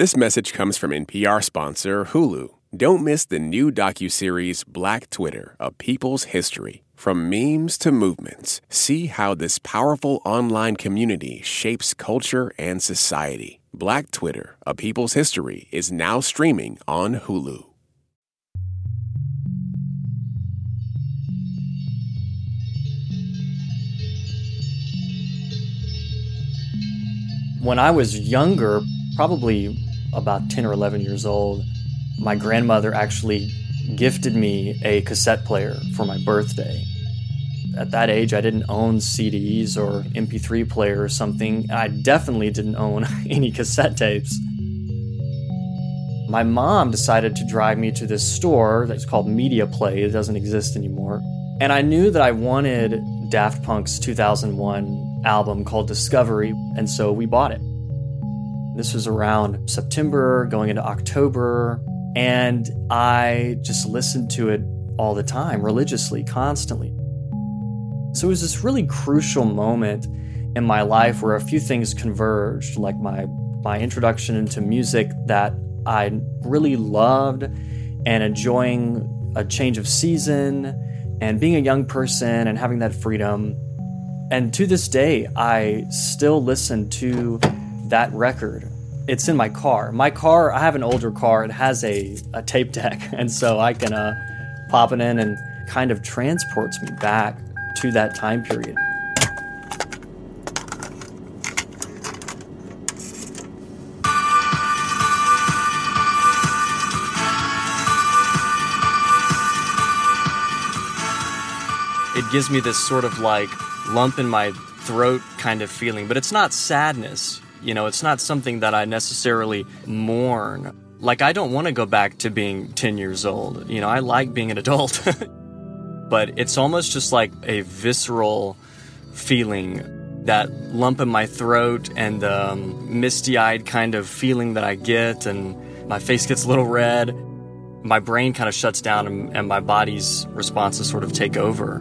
This message comes from NPR sponsor Hulu. Don't miss the new docuseries Black Twitter, A People's History. From memes to movements, see how this powerful online community shapes culture and society. Black Twitter, A People's History is now streaming on Hulu. When I was younger, probably about 10 or 11 years old, my grandmother actually gifted me a cassette player for my birthday. At that age, I didn't own CDs or MP3 player or something. I definitely didn't own any cassette tapes. My mom decided to drive me to this store that's called Media Play. It doesn't exist anymore. And I knew that I wanted Daft Punk's 2001 album called Discovery, and so we bought it. This was around September, going into October, and I just listened to it all the time, religiously, constantly. So it was this really crucial moment in my life where a few things converged, like my my introduction into music that I really loved and enjoying a change of season and being a young person and having that freedom. And to this day, I still listen to that record. It's in my car. My car, I have an older car. It has a, a tape deck. And so I can uh, pop it in and kind of transports me back to that time period. It gives me this sort of like lump in my throat kind of feeling, but it's not sadness. You know, it's not something that I necessarily mourn. Like, I don't want to go back to being 10 years old. You know, I like being an adult. but it's almost just like a visceral feeling that lump in my throat and the um, misty eyed kind of feeling that I get, and my face gets a little red. My brain kind of shuts down, and, and my body's responses sort of take over.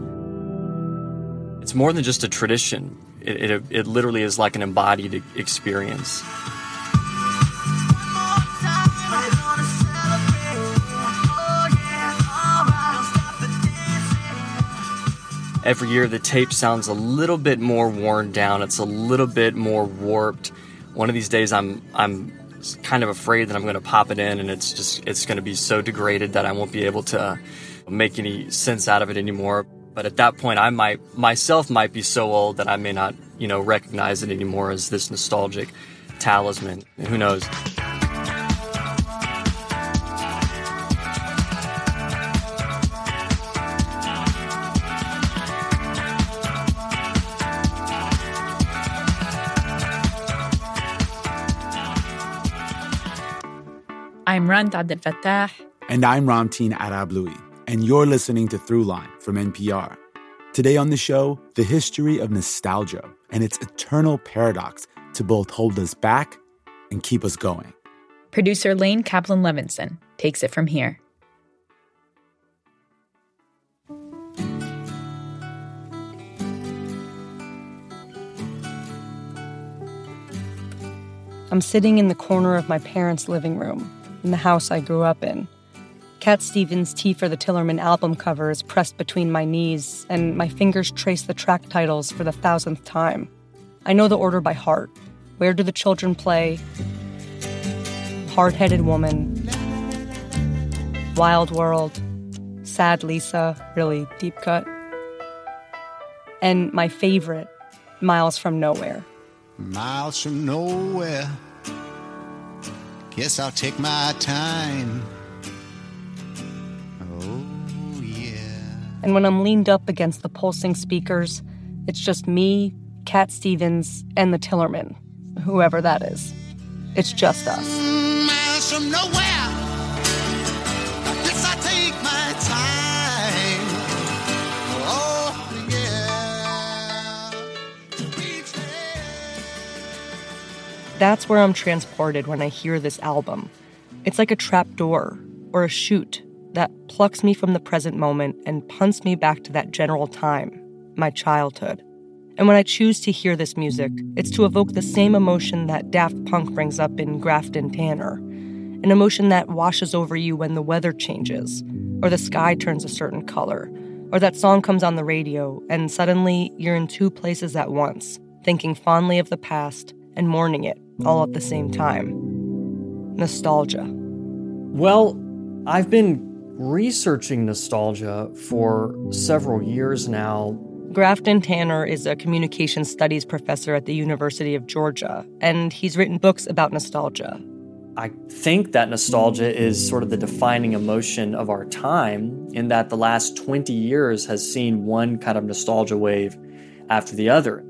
It's more than just a tradition, it, it, it literally is like an embodied experience. Every year, the tape sounds a little bit more worn down. It's a little bit more warped. One of these days, I'm I'm kind of afraid that I'm going to pop it in, and it's just it's going to be so degraded that I won't be able to make any sense out of it anymore. But at that point, I might myself might be so old that I may not, you know, recognize it anymore as this nostalgic talisman. Who knows? I'm Rand Abdel Fattah. And I'm Ramteen Arablouei and you're listening to Throughline from NPR. Today on the show, the history of nostalgia and its eternal paradox to both hold us back and keep us going. Producer Lane Kaplan Levinson takes it from here. I'm sitting in the corner of my parents' living room in the house I grew up in. Cat Stevens' Tea for the Tillerman album cover is pressed between my knees, and my fingers trace the track titles for the thousandth time. I know the order by heart. Where do the children play? Hard headed woman. Wild World. Sad Lisa, really deep cut. And my favorite, Miles from Nowhere. Miles from nowhere. Guess I'll take my time. And when I'm leaned up against the pulsing speakers, it's just me, Cat Stevens, and the Tillerman, whoever that is. It's just us. Miles from nowhere. Guess I take my time. Oh, yeah. That's where I'm transported when I hear this album. It's like a trap door or a chute that plucks me from the present moment and punts me back to that general time, my childhood. And when I choose to hear this music, it's to evoke the same emotion that Daft Punk brings up in Grafton Tanner an emotion that washes over you when the weather changes, or the sky turns a certain color, or that song comes on the radio and suddenly you're in two places at once, thinking fondly of the past and mourning it all at the same time. Nostalgia. Well, I've been researching nostalgia for several years now. Grafton Tanner is a communication studies professor at the University of Georgia, and he's written books about nostalgia. I think that nostalgia is sort of the defining emotion of our time, in that the last 20 years has seen one kind of nostalgia wave after the other.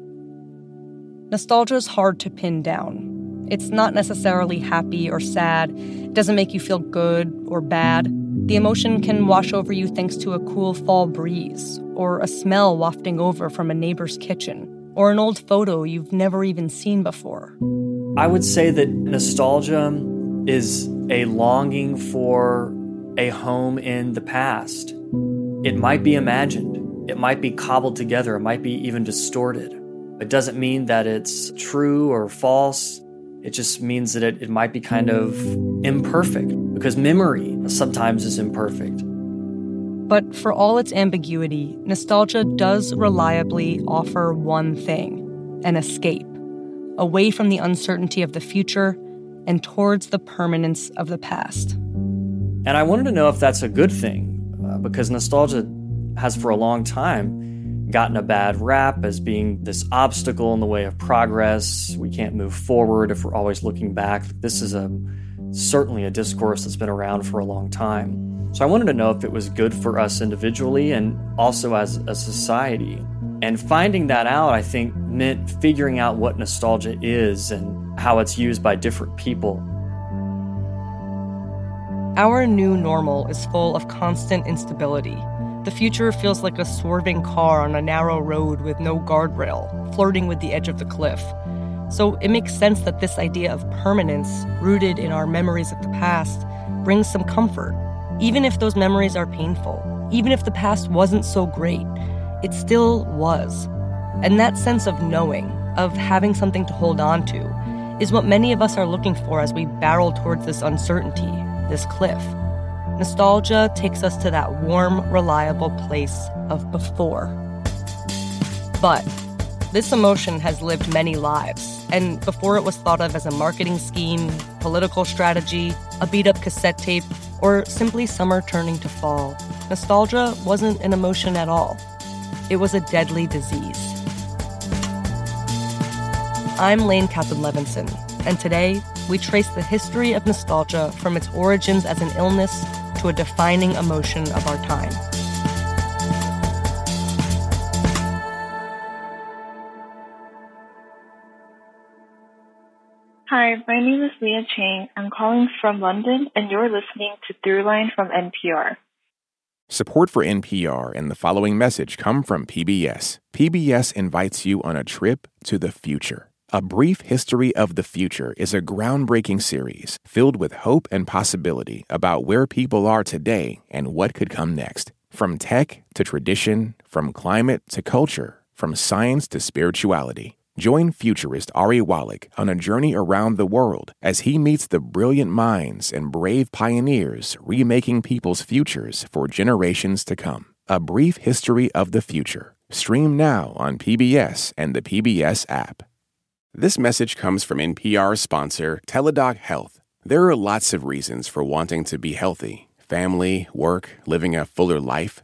Nostalgia is hard to pin down. It's not necessarily happy or sad, it doesn't make you feel good or bad. The emotion can wash over you thanks to a cool fall breeze, or a smell wafting over from a neighbor's kitchen, or an old photo you've never even seen before. I would say that nostalgia is a longing for a home in the past. It might be imagined, it might be cobbled together, it might be even distorted. It doesn't mean that it's true or false. It just means that it, it might be kind of imperfect because memory sometimes is imperfect. But for all its ambiguity, nostalgia does reliably offer one thing an escape, away from the uncertainty of the future and towards the permanence of the past. And I wanted to know if that's a good thing uh, because nostalgia has for a long time gotten a bad rap as being this obstacle in the way of progress. We can't move forward if we're always looking back. This is a certainly a discourse that's been around for a long time. So I wanted to know if it was good for us individually and also as a society. And finding that out, I think, meant figuring out what nostalgia is and how it's used by different people. Our new normal is full of constant instability. The future feels like a swerving car on a narrow road with no guardrail, flirting with the edge of the cliff. So it makes sense that this idea of permanence, rooted in our memories of the past, brings some comfort. Even if those memories are painful, even if the past wasn't so great, it still was. And that sense of knowing, of having something to hold on to, is what many of us are looking for as we barrel towards this uncertainty, this cliff. Nostalgia takes us to that warm, reliable place of before. But this emotion has lived many lives, and before it was thought of as a marketing scheme, political strategy, a beat up cassette tape, or simply summer turning to fall, nostalgia wasn't an emotion at all. It was a deadly disease. I'm Lane Kaplan Levinson, and today we trace the history of nostalgia from its origins as an illness to a defining emotion of our time. Hi, my name is Leah Chang. I'm calling from London, and you're listening to Throughline from NPR. Support for NPR and the following message come from PBS. PBS invites you on a trip to the future. A Brief History of the Future is a groundbreaking series filled with hope and possibility about where people are today and what could come next. From tech to tradition, from climate to culture, from science to spirituality. Join futurist Ari Wallach on a journey around the world as he meets the brilliant minds and brave pioneers remaking people's futures for generations to come. A Brief History of the Future. Stream now on PBS and the PBS app. This message comes from NPR sponsor Teladoc Health. There are lots of reasons for wanting to be healthy family, work, living a fuller life.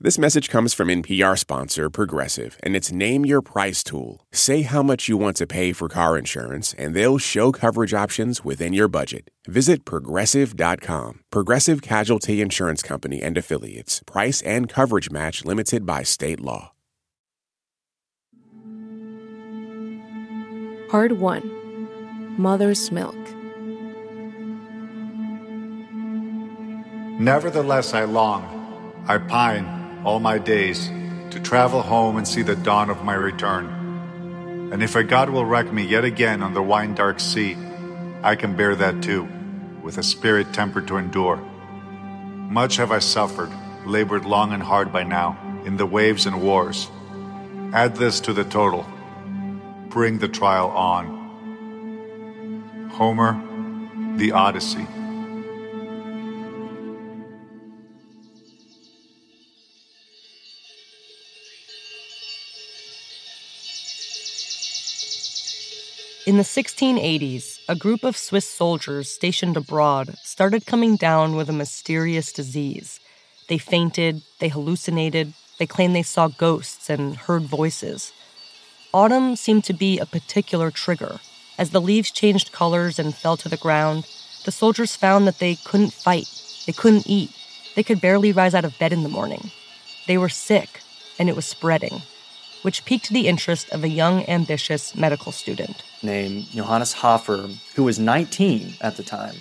This message comes from NPR sponsor Progressive and its Name Your Price tool. Say how much you want to pay for car insurance, and they'll show coverage options within your budget. Visit progressive.com. Progressive Casualty Insurance Company and Affiliates. Price and coverage match limited by state law. Part 1 Mother's Milk. Nevertheless, I long, I pine, all my days, to travel home and see the dawn of my return. And if a God will wreck me yet again on the wine dark sea, I can bear that too, with a spirit tempered to endure. Much have I suffered, labored long and hard by now, in the waves and wars. Add this to the total. Bring the trial on. Homer, The Odyssey. In the 1680s, a group of Swiss soldiers stationed abroad started coming down with a mysterious disease. They fainted, they hallucinated, they claimed they saw ghosts and heard voices. Autumn seemed to be a particular trigger. As the leaves changed colors and fell to the ground, the soldiers found that they couldn't fight, they couldn't eat, they could barely rise out of bed in the morning. They were sick, and it was spreading, which piqued the interest of a young, ambitious medical student. named Johannes Hofer, who was 19 at the time,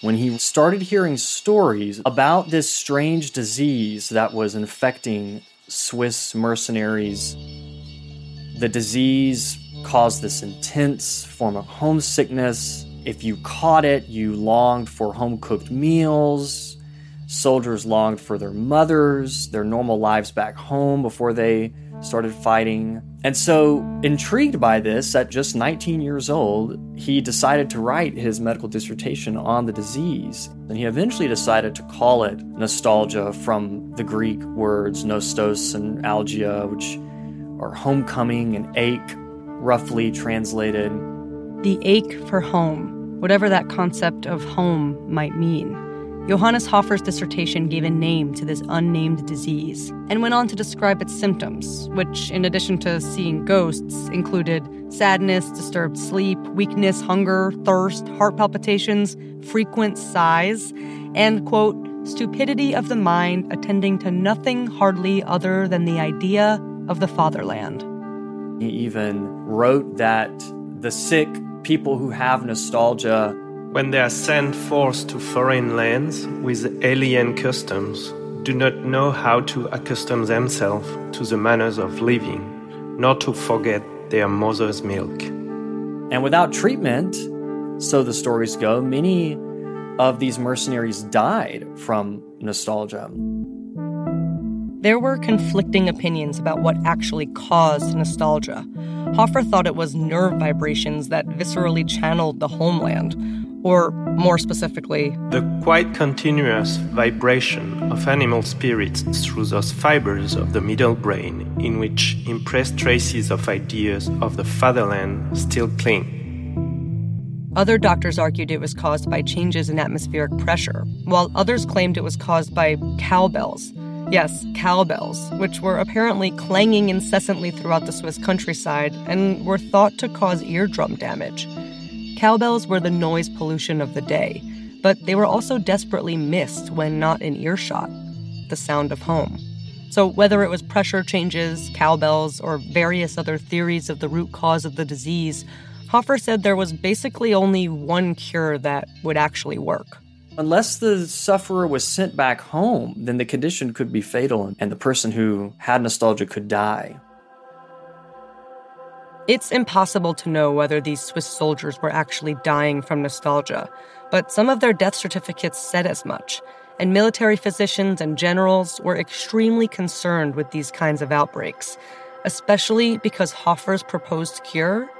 when he started hearing stories about this strange disease that was infecting Swiss mercenaries. The disease caused this intense form of homesickness. If you caught it, you longed for home cooked meals. Soldiers longed for their mothers, their normal lives back home before they started fighting. And so, intrigued by this, at just 19 years old, he decided to write his medical dissertation on the disease. And he eventually decided to call it nostalgia from the Greek words nostos and algia, which are homecoming and ache, roughly translated. The ache for home, whatever that concept of home might mean. Johannes Hofer's dissertation gave a name to this unnamed disease and went on to describe its symptoms, which, in addition to seeing ghosts, included sadness, disturbed sleep, weakness, hunger, thirst, heart palpitations, frequent sighs, and, quote, stupidity of the mind attending to nothing hardly other than the idea of the fatherland. He even wrote that the sick, people who have nostalgia, when they are sent forth to foreign lands with alien customs, do not know how to accustom themselves to the manners of living, nor to forget their mother's milk. And without treatment, so the stories go, many of these mercenaries died from nostalgia. There were conflicting opinions about what actually caused nostalgia. Hofer thought it was nerve vibrations that viscerally channeled the homeland, or more specifically, the quite continuous vibration of animal spirits through those fibers of the middle brain in which impressed traces of ideas of the fatherland still cling. Other doctors argued it was caused by changes in atmospheric pressure, while others claimed it was caused by cowbells. Yes, cowbells, which were apparently clanging incessantly throughout the Swiss countryside and were thought to cause eardrum damage. Cowbells were the noise pollution of the day, but they were also desperately missed when not in earshot the sound of home. So, whether it was pressure changes, cowbells, or various other theories of the root cause of the disease, Hofer said there was basically only one cure that would actually work. Unless the sufferer was sent back home, then the condition could be fatal and the person who had nostalgia could die. It's impossible to know whether these Swiss soldiers were actually dying from nostalgia, but some of their death certificates said as much, and military physicians and generals were extremely concerned with these kinds of outbreaks, especially because Hofer's proposed cure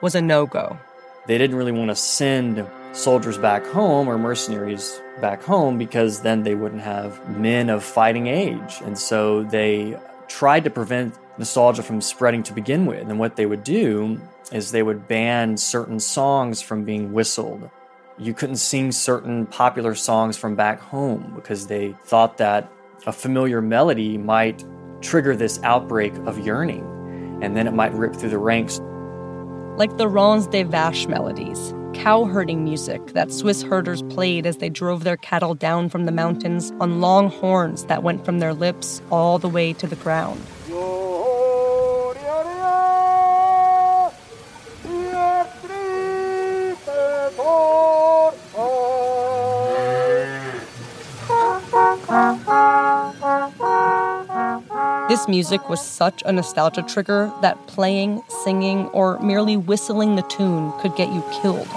was a no go. They didn't really want to send soldiers back home or mercenaries back home because then they wouldn't have men of fighting age. And so they tried to prevent nostalgia from spreading to begin with. And what they would do is they would ban certain songs from being whistled. You couldn't sing certain popular songs from back home because they thought that a familiar melody might trigger this outbreak of yearning, and then it might rip through the ranks. Like the Ranz des Vaches melodies, cow herding music that Swiss herders played as they drove their cattle down from the mountains on long horns that went from their lips all the way to the ground. This music was such a nostalgia trigger that playing, singing, or merely whistling the tune could get you killed.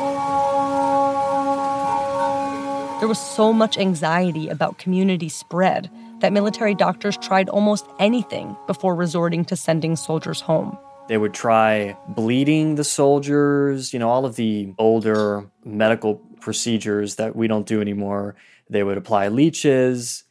There was so much anxiety about community spread that military doctors tried almost anything before resorting to sending soldiers home. They would try bleeding the soldiers, you know, all of the older medical procedures that we don't do anymore. They would apply leeches.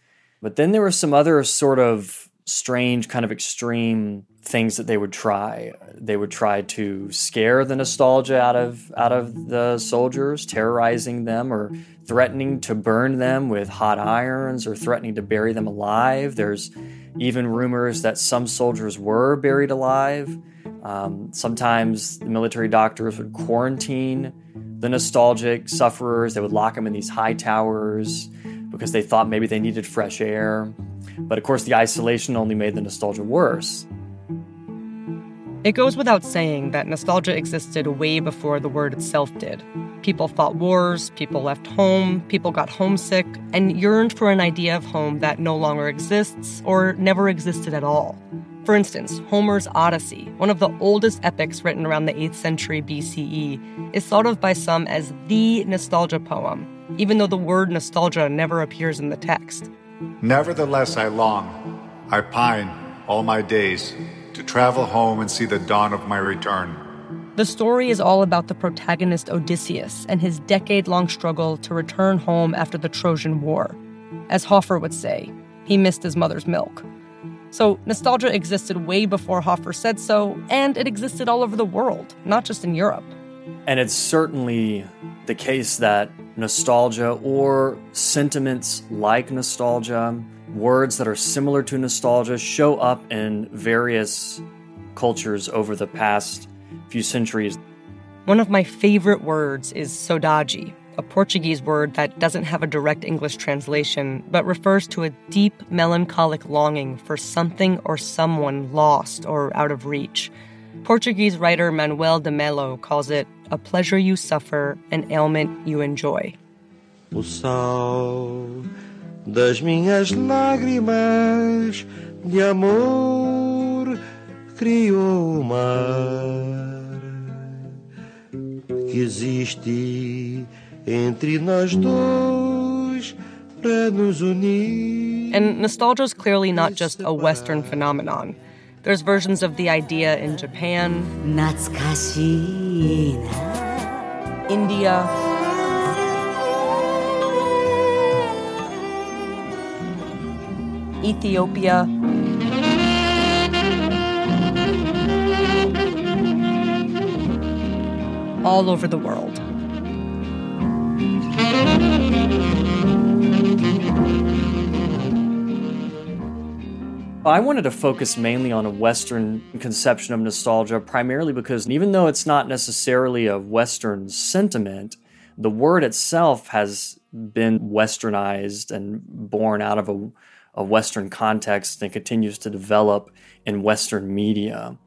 But then there were some other sort of strange, kind of extreme things that they would try. They would try to scare the nostalgia out of out of the soldiers, terrorizing them or threatening to burn them with hot irons or threatening to bury them alive. There's even rumors that some soldiers were buried alive. Um, sometimes the military doctors would quarantine the nostalgic sufferers. They would lock them in these high towers because they thought maybe they needed fresh air. But of course, the isolation only made the nostalgia worse. It goes without saying that nostalgia existed way before the word itself did. People fought wars, people left home, people got homesick, and yearned for an idea of home that no longer exists or never existed at all. For instance, Homer's Odyssey, one of the oldest epics written around the 8th century BCE, is thought of by some as the nostalgia poem, even though the word nostalgia never appears in the text. Nevertheless, I long, I pine all my days to travel home and see the dawn of my return. The story is all about the protagonist Odysseus and his decade long struggle to return home after the Trojan War. As Hofer would say, he missed his mother's milk. So, nostalgia existed way before Hofer said so, and it existed all over the world, not just in Europe. And it's certainly the case that nostalgia or sentiments like nostalgia, words that are similar to nostalgia, show up in various cultures over the past few centuries. One of my favorite words is saudade, a Portuguese word that doesn't have a direct English translation, but refers to a deep melancholic longing for something or someone lost or out of reach. Portuguese writer Manuel de Melo calls it a pleasure you suffer, an ailment you enjoy. O sal das minhas lágrimas de amor criou o mar que existe entre nós dois para nos unir. And nostalgia is clearly not just a Western phenomenon. There's versions of the idea in Japan, India, Ethiopia, all over the world. I wanted to focus mainly on a Western conception of nostalgia, primarily because even though it's not necessarily a Western sentiment, the word itself has been westernized and born out of a, a Western context and continues to develop in Western media.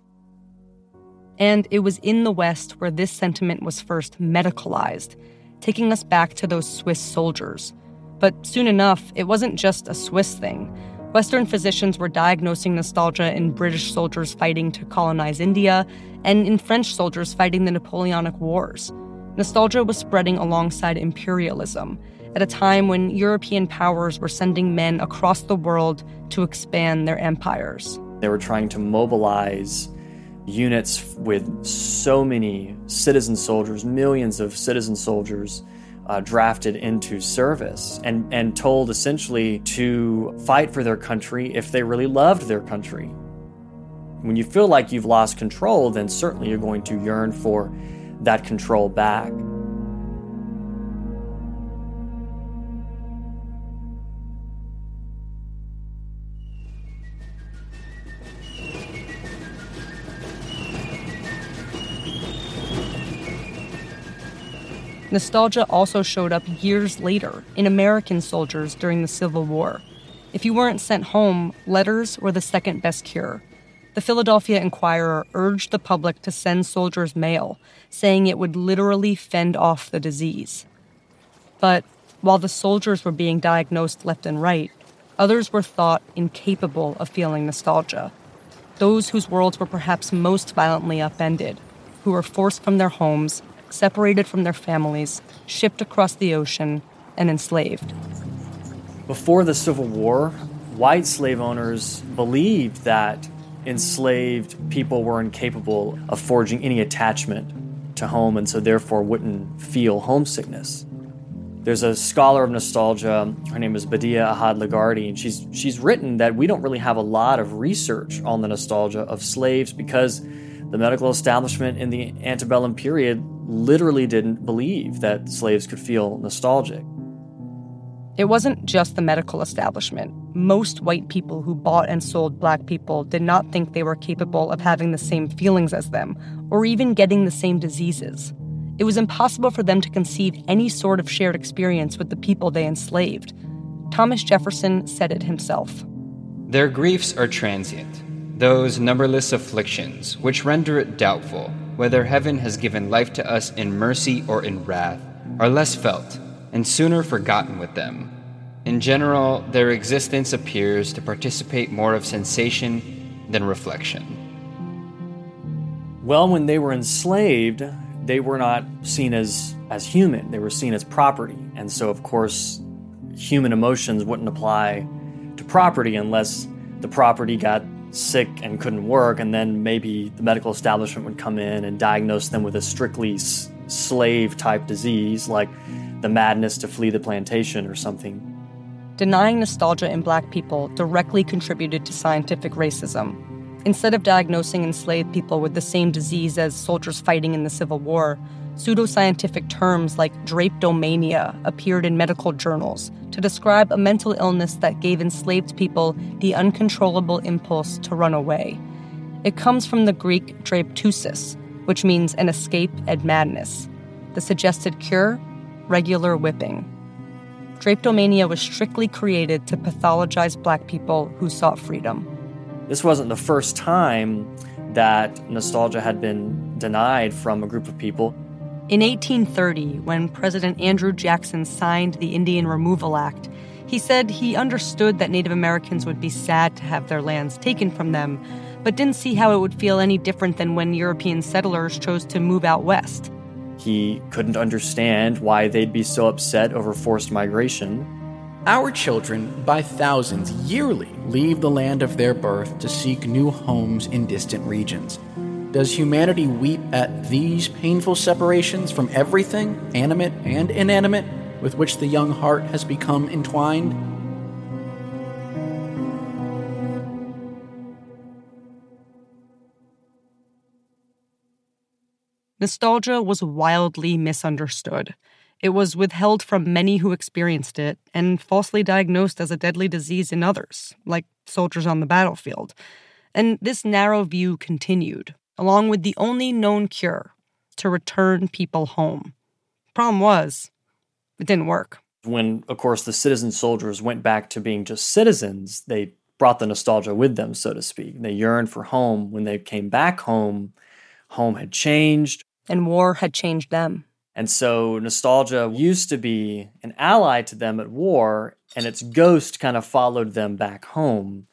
And it was in the West where this sentiment was first medicalized, taking us back to those Swiss soldiers. But soon enough, it wasn't just a Swiss thing. Western physicians were diagnosing nostalgia in British soldiers fighting to colonize India and in French soldiers fighting the Napoleonic Wars. Nostalgia was spreading alongside imperialism at a time when European powers were sending men across the world to expand their empires. They were trying to mobilize units with so many citizen soldiers, millions of citizen soldiers uh, drafted into service and, and told essentially to fight for their country if they really loved their country. When you feel like you've lost control, then certainly you're going to yearn for that control back. Nostalgia also showed up years later in American soldiers during the Civil War. If you weren't sent home, letters were the second best cure. The Philadelphia Inquirer urged the public to send soldiers mail, saying it would literally fend off the disease. But while the soldiers were being diagnosed left and right, Others were thought incapable of feeling nostalgia. Those whose worlds were perhaps most violently upended, who were forced from their homes, separated from their families, shipped across the ocean, and enslaved. Before the Civil War, white slave owners believed that enslaved people were incapable of forging any attachment to home and so therefore wouldn't feel homesickness. There's a scholar of nostalgia. Her name is Badia Ahad Legardy, and she's she's written that we don't really have a lot of research on the nostalgia of slaves because the medical establishment in the antebellum period literally didn't believe that slaves could feel nostalgic. It wasn't just the medical establishment. Most white people who bought and sold black people did not think they were capable of having the same feelings as them, or even getting the same diseases. It was impossible for them to conceive any sort of shared experience with the people they enslaved. Thomas Jefferson said it himself. Their griefs are transient, those numberless afflictions which render it doubtful whether heaven has given life to us in mercy or in wrath, are less felt and sooner forgotten with them. In general, their existence appears to participate more of sensation than reflection. Well, when they were enslaved, they were not seen as, as human, they were seen as property. And so, of course, human emotions wouldn't apply to property unless the property got sick and couldn't work, and then maybe the medical establishment would come in and diagnose them with a strictly s- slave type disease like the madness to flee the plantation or something. Denying nostalgia in black people directly contributed to scientific racism. Instead of diagnosing enslaved people with the same disease as soldiers fighting in the Civil War, pseudoscientific terms like drapetomania appeared in medical journals to describe a mental illness that gave enslaved people the uncontrollable impulse to run away. It comes from the Greek drapeusis, which means an escape and madness. The suggested cure regular whipping. Drapetomania was strictly created to pathologize black people who sought freedom. This wasn't the first time that nostalgia had been denied from a group of people. In 1830, when President Andrew Jackson signed the Indian Removal Act, he said he understood that Native Americans would be sad to have their lands taken from them, but didn't see how it would feel any different than when European settlers chose to move out west. He couldn't understand why they'd be so upset over forced migration. Our children, by thousands, yearly leave the land of their birth to seek new homes in distant regions. Does humanity weep at these painful separations from everything, animate and inanimate, with which the young heart has become entwined? Nostalgia was wildly misunderstood. It was withheld from many who experienced it and falsely diagnosed as a deadly disease in others, like soldiers on the battlefield. And this narrow view continued, along with the only known cure to return people home. Problem was, it didn't work. When, of course, the citizen soldiers went back to being just citizens, they brought the nostalgia with them, so to speak. They yearned for home. When they came back home, home had changed. And war had changed them. And so nostalgia used to be an ally to them at war, and its ghost kind of followed them back home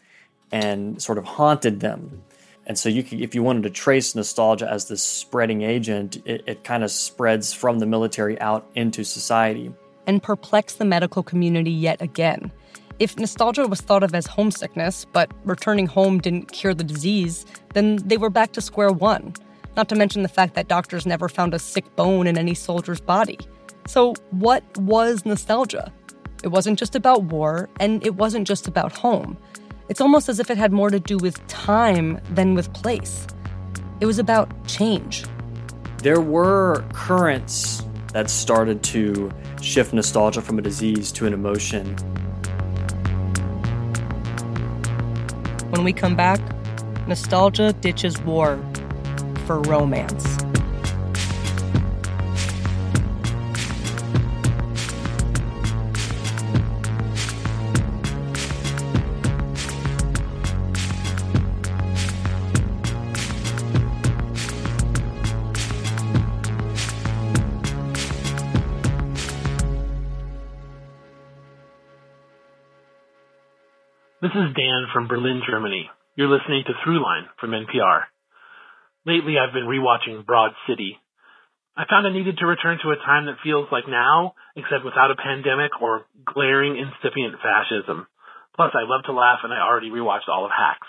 and sort of haunted them. And so you could, if you wanted to trace nostalgia as this spreading agent, it, it kind of spreads from the military out into society. And perplex the medical community yet again. If nostalgia was thought of as homesickness, but returning home didn't cure the disease, then they were back to square one. Not to mention the fact that doctors never found a sick bone in any soldier's body. So, what was nostalgia? It wasn't just about war, and it wasn't just about home. It's almost as if it had more to do with time than with place. It was about change. There were currents that started to shift nostalgia from a disease to an emotion. When we come back, nostalgia ditches war for romance. Is Dan from Berlin, Germany. You're listening to Throughline from NPR. Lately, I've been rewatching Broad City. I found I needed to return to a time that feels like now, except without a pandemic or glaring incipient fascism. Plus, I love to laugh and I already rewatched all of Hacks.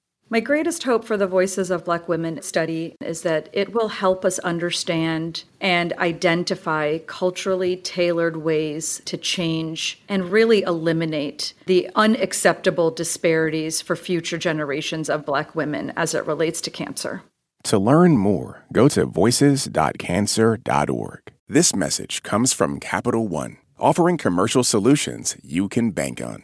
My greatest hope for the Voices of Black Women study is that it will help us understand and identify culturally tailored ways to change and really eliminate the unacceptable disparities for future generations of Black women as it relates to cancer. To learn more, go to voices.cancer.org. This message comes from Capital One, offering commercial solutions you can bank on.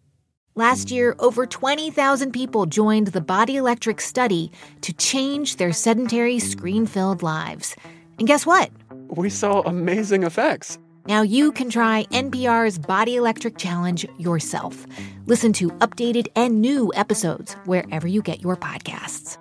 Last year, over 20,000 people joined the Body Electric study to change their sedentary, screen filled lives. And guess what? We saw amazing effects. Now you can try NPR's Body Electric Challenge yourself. Listen to updated and new episodes wherever you get your podcasts.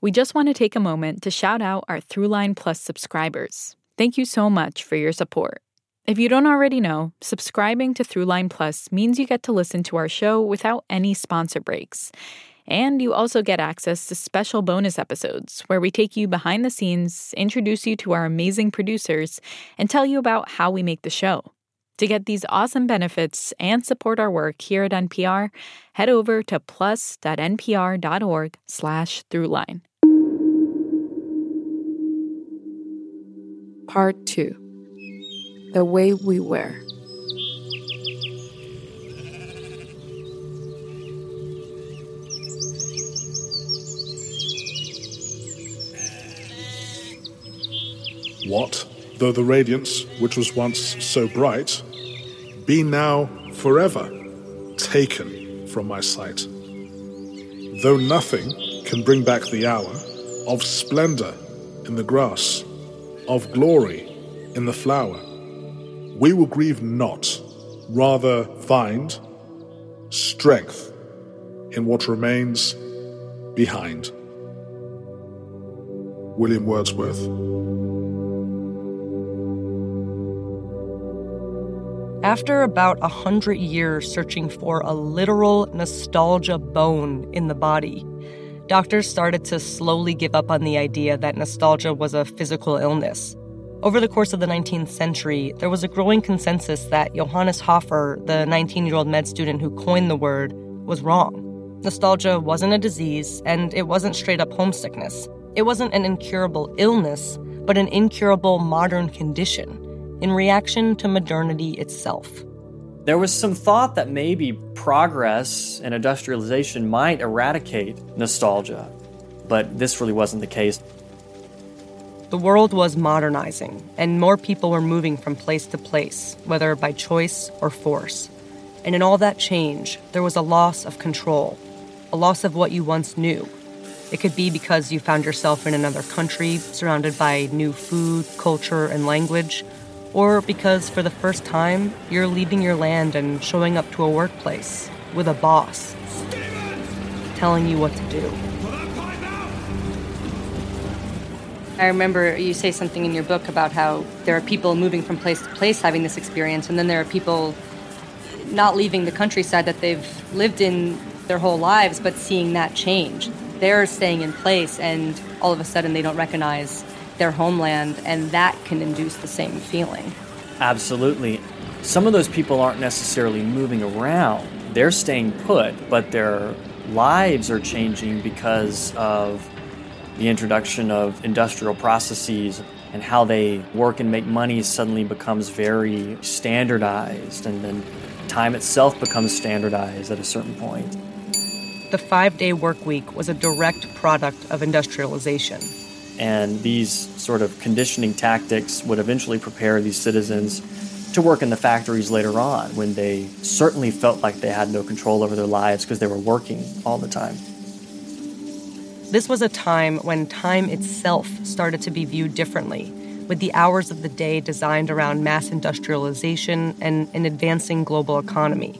We just want to take a moment to shout out our Throughline Plus subscribers. Thank you so much for your support. If you don't already know, subscribing to Throughline Plus means you get to listen to our show without any sponsor breaks. And you also get access to special bonus episodes where we take you behind the scenes, introduce you to our amazing producers, and tell you about how we make the show. To get these awesome benefits and support our work here at NPR, head over to plus.npr.org slash throughline. Part 2 The Way We were. What, though the radiance which was once so bright be now forever taken from my sight? Though nothing can bring back the hour of splendor in the grass, of glory in the flower, we will grieve not, rather find strength in what remains behind. William Wordsworth. After about a hundred years searching for a literal nostalgia bone in the body, doctors started to slowly give up on the idea that nostalgia was a physical illness. Over the course of the 19th century, there was a growing consensus that Johannes Hofer, the 19 year old med student who coined the word, was wrong. Nostalgia wasn't a disease, and it wasn't straight up homesickness. It wasn't an incurable illness, but an incurable modern condition in reaction to modernity itself. There was some thought that maybe progress and industrialization might eradicate nostalgia, but this really wasn't the case. The world was modernizing, and more people were moving from place to place, whether by choice or force. And in all that change, there was a loss of control, a loss of what you once knew. It could be because you found yourself in another country, surrounded by new food, culture, and language, or because for the first time, you're leaving your land and showing up to a workplace with a boss telling you what to do. I remember you say something in your book about how there are people moving from place to place having this experience, and then there are people not leaving the countryside that they've lived in their whole lives, but seeing that change. They're staying in place, and all of a sudden they don't recognize their homeland, and that can induce the same feeling. Absolutely. Some of those people aren't necessarily moving around, they're staying put, but their lives are changing because of the introduction of industrial processes and how they work and make money suddenly becomes very standardized and then time itself becomes standardized at a certain point the five day work week was a direct product of industrialization. And these sort of conditioning tactics would eventually prepare these citizens to work in the factories later on when they certainly felt like they had no control over their lives because they were working all the time. This was a time when time itself started to be viewed differently, with the hours of the day designed around mass industrialization and an advancing global economy.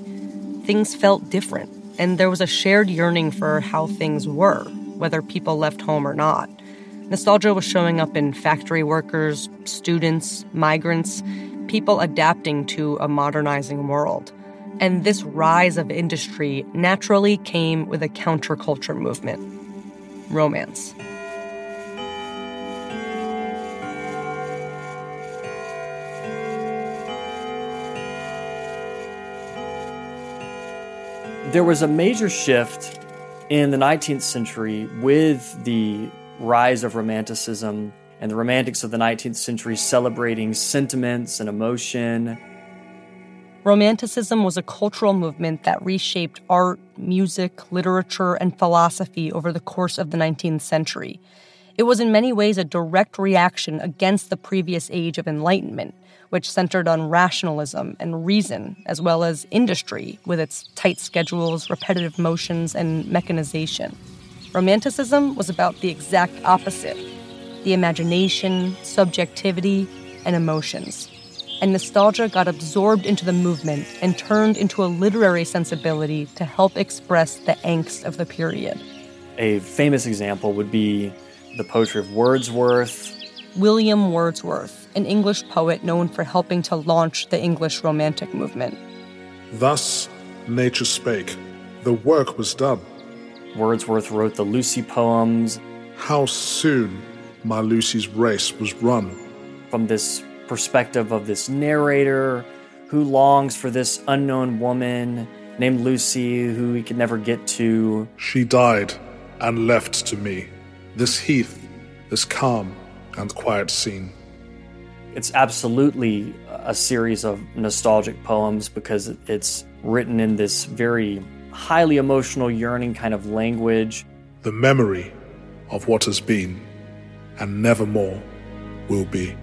Things felt different, and there was a shared yearning for how things were, whether people left home or not. Nostalgia was showing up in factory workers, students, migrants, people adapting to a modernizing world. And this rise of industry naturally came with a counterculture movement romance. There was a major shift in the 19th century with the rise of Romanticism and the Romantics of the 19th century celebrating sentiments and emotion. Romanticism was a cultural movement that reshaped art, music, literature, and philosophy over the course of the 19th century. It was in many ways a direct reaction against the previous age of Enlightenment, which centered on rationalism and reason, as well as industry, with its tight schedules, repetitive motions, and mechanization. Romanticism was about the exact opposite the imagination, subjectivity, and emotions. And nostalgia got absorbed into the movement and turned into a literary sensibility to help express the angst of the period. A famous example would be the poetry of Wordsworth. William Wordsworth, an English poet known for helping to launch the English Romantic movement. Thus nature spake. The work was done. Wordsworth wrote the Lucy poems. How soon my Lucy's race was run. From this perspective of this narrator who longs for this unknown woman named Lucy who he could never get to. She died and left to me this heath, this calm and quiet scene. It's absolutely a series of nostalgic poems because it's written in this very highly emotional, yearning kind of language. The memory of what has been and nevermore will be.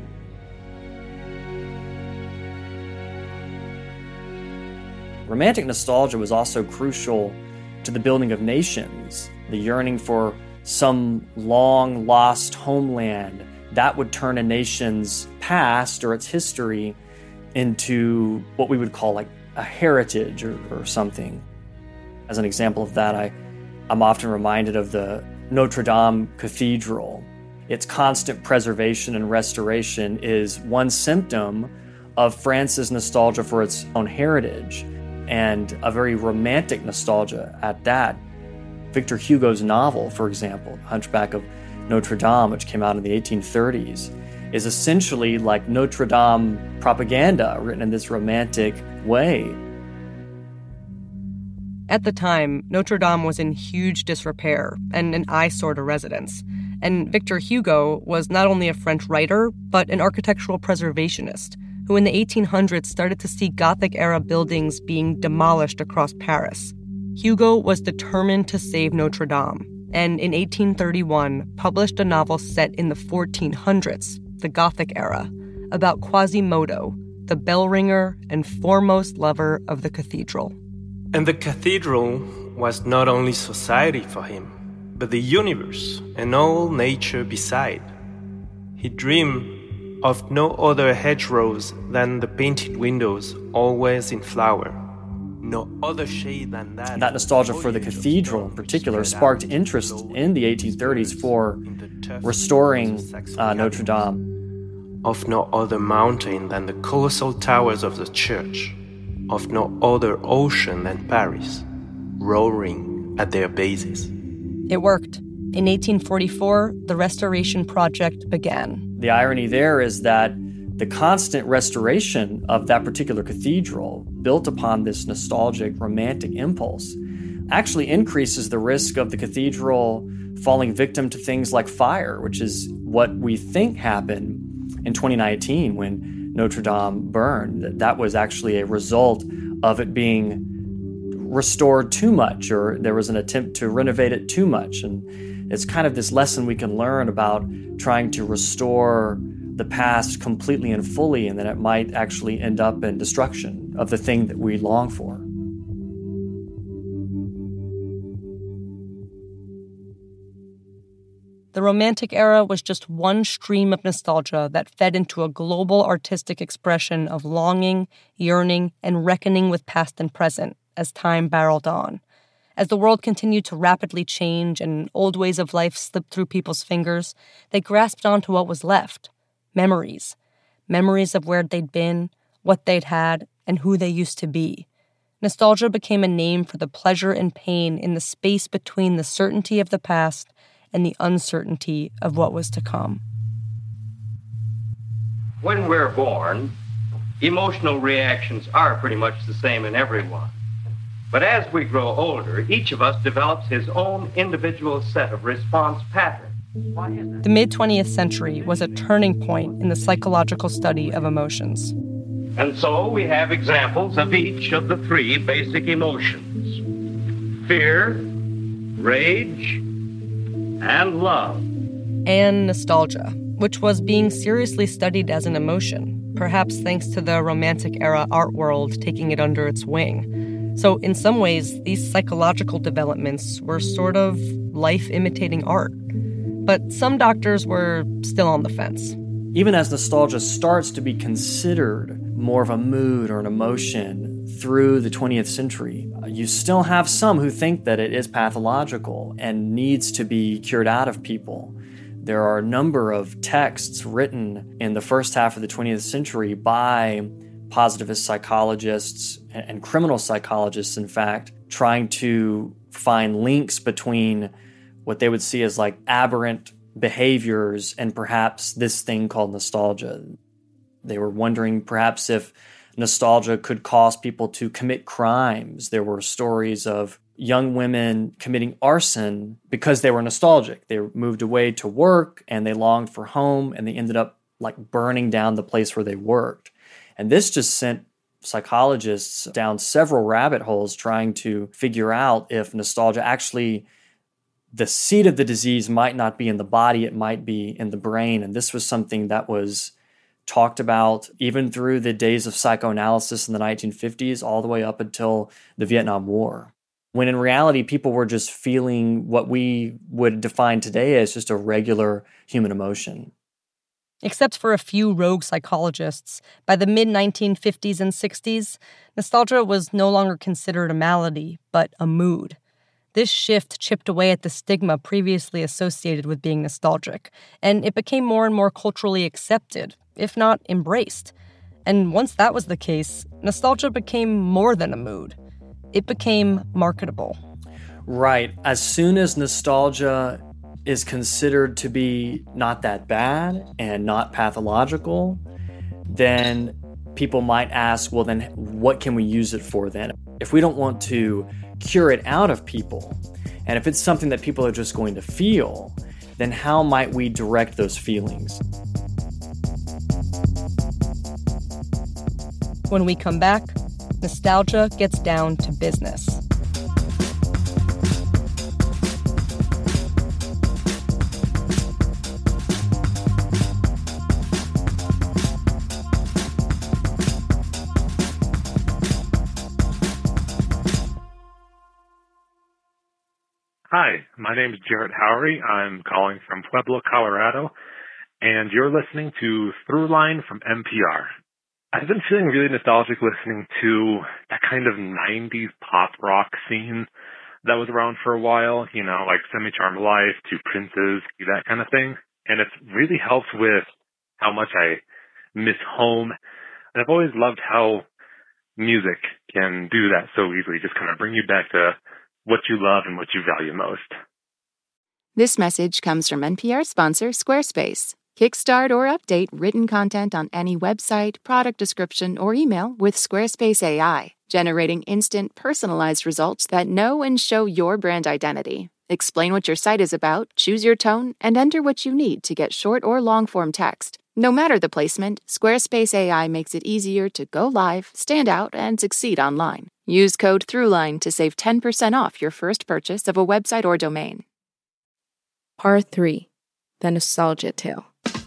Romantic nostalgia was also crucial to the building of nations, the yearning for some long lost homeland that would turn a nation's past or its history into what we would call like a heritage or, or something. As an example of that, I, I'm often reminded of the Notre Dame Cathedral. Its constant preservation and restoration is one symptom of France's nostalgia for its own heritage and a very romantic nostalgia at that. Victor Hugo's novel, for example, Hunchback of Notre Dame, which came out in the 1830s, is essentially like Notre Dame propaganda written in this romantic way. At the time, Notre Dame was in huge disrepair and an eyesore to residents. And Victor Hugo was not only a French writer, but an architectural preservationist who in the 1800s started to see Gothic era buildings being demolished across Paris. Hugo was determined to save Notre Dame, and in 1831 published a novel set in the 1400s, the Gothic era, about Quasimodo, the bell ringer and foremost lover of the cathedral. And the cathedral was not only society for him, but the universe and all nature beside. He dreamed of no other hedgerows than the painted windows, always in flower. No other shade than that. That nostalgia for the cathedral, in particular, sparked interest in the 1830s for restoring uh, Notre Dame. Of no other mountain than the colossal towers of the church, of no other ocean than Paris, roaring at their bases. It worked. In 1844, the restoration project began. The irony there is that the constant restoration of that particular cathedral, built upon this nostalgic, romantic impulse, actually increases the risk of the cathedral falling victim to things like fire, which is what we think happened in 2019 when Notre Dame burned. That was actually a result of it being restored too much or there was an attempt to renovate it too much. And it's kind of this lesson we can learn about trying to restore the past completely and fully, and then it might actually end up in destruction of the thing that we long for. The Romantic era was just one stream of nostalgia that fed into a global artistic expression of longing, yearning, and reckoning with past and present as time barreled on. As the world continued to rapidly change and old ways of life slipped through people's fingers, they grasped onto what was left memories. Memories of where they'd been, what they'd had, and who they used to be. Nostalgia became a name for the pleasure and pain in the space between the certainty of the past and the uncertainty of what was to come. When we're born, emotional reactions are pretty much the same in everyone. But as we grow older, each of us develops his own individual set of response patterns. The mid 20th century was a turning point in the psychological study of emotions. And so we have examples of each of the three basic emotions fear, rage, and love. And nostalgia, which was being seriously studied as an emotion, perhaps thanks to the Romantic era art world taking it under its wing. So, in some ways, these psychological developments were sort of life imitating art. But some doctors were still on the fence. Even as nostalgia starts to be considered more of a mood or an emotion through the 20th century, you still have some who think that it is pathological and needs to be cured out of people. There are a number of texts written in the first half of the 20th century by positivist psychologists and criminal psychologists, in fact, trying to find links between what they would see as like aberrant behaviors and perhaps this thing called nostalgia. They were wondering perhaps if nostalgia could cause people to commit crimes. There were stories of young women committing arson because they were nostalgic. They moved away to work and they longed for home and they ended up like burning down the place where they worked. And this just sent psychologists down several rabbit holes trying to figure out if nostalgia actually the seat of the disease might not be in the body, it might be in the brain. And this was something that was talked about even through the days of psychoanalysis in the 1950s, all the way up until the Vietnam War. When in reality, people were just feeling what we would define today as just a regular human emotion. Except for a few rogue psychologists, by the mid 1950s and 60s, nostalgia was no longer considered a malady, but a mood. This shift chipped away at the stigma previously associated with being nostalgic, and it became more and more culturally accepted, if not embraced. And once that was the case, nostalgia became more than a mood. It became marketable. Right. As soon as nostalgia is considered to be not that bad and not pathological, then people might ask, well, then what can we use it for then? If we don't want to cure it out of people, and if it's something that people are just going to feel, then how might we direct those feelings? When we come back, nostalgia gets down to business. Hi, my name is Jarrett Howery. I'm calling from Pueblo, Colorado, and you're listening to Throughline from NPR. I've been feeling really nostalgic listening to that kind of 90s pop rock scene that was around for a while, you know, like Semi Charmed Life, Two Princes, that kind of thing. And it's really helped with how much I miss home. And I've always loved how music can do that so easily, just kind of bring you back to what you love and what you value most. This message comes from NPR sponsor Squarespace. Kickstart or update written content on any website, product description, or email with Squarespace AI, generating instant personalized results that know and show your brand identity. Explain what your site is about, choose your tone, and enter what you need to get short or long form text. No matter the placement, Squarespace AI makes it easier to go live, stand out, and succeed online. Use code THROUGHLINE to save 10% off your first purchase of a website or domain. Part 3 The Nostalgia Tale.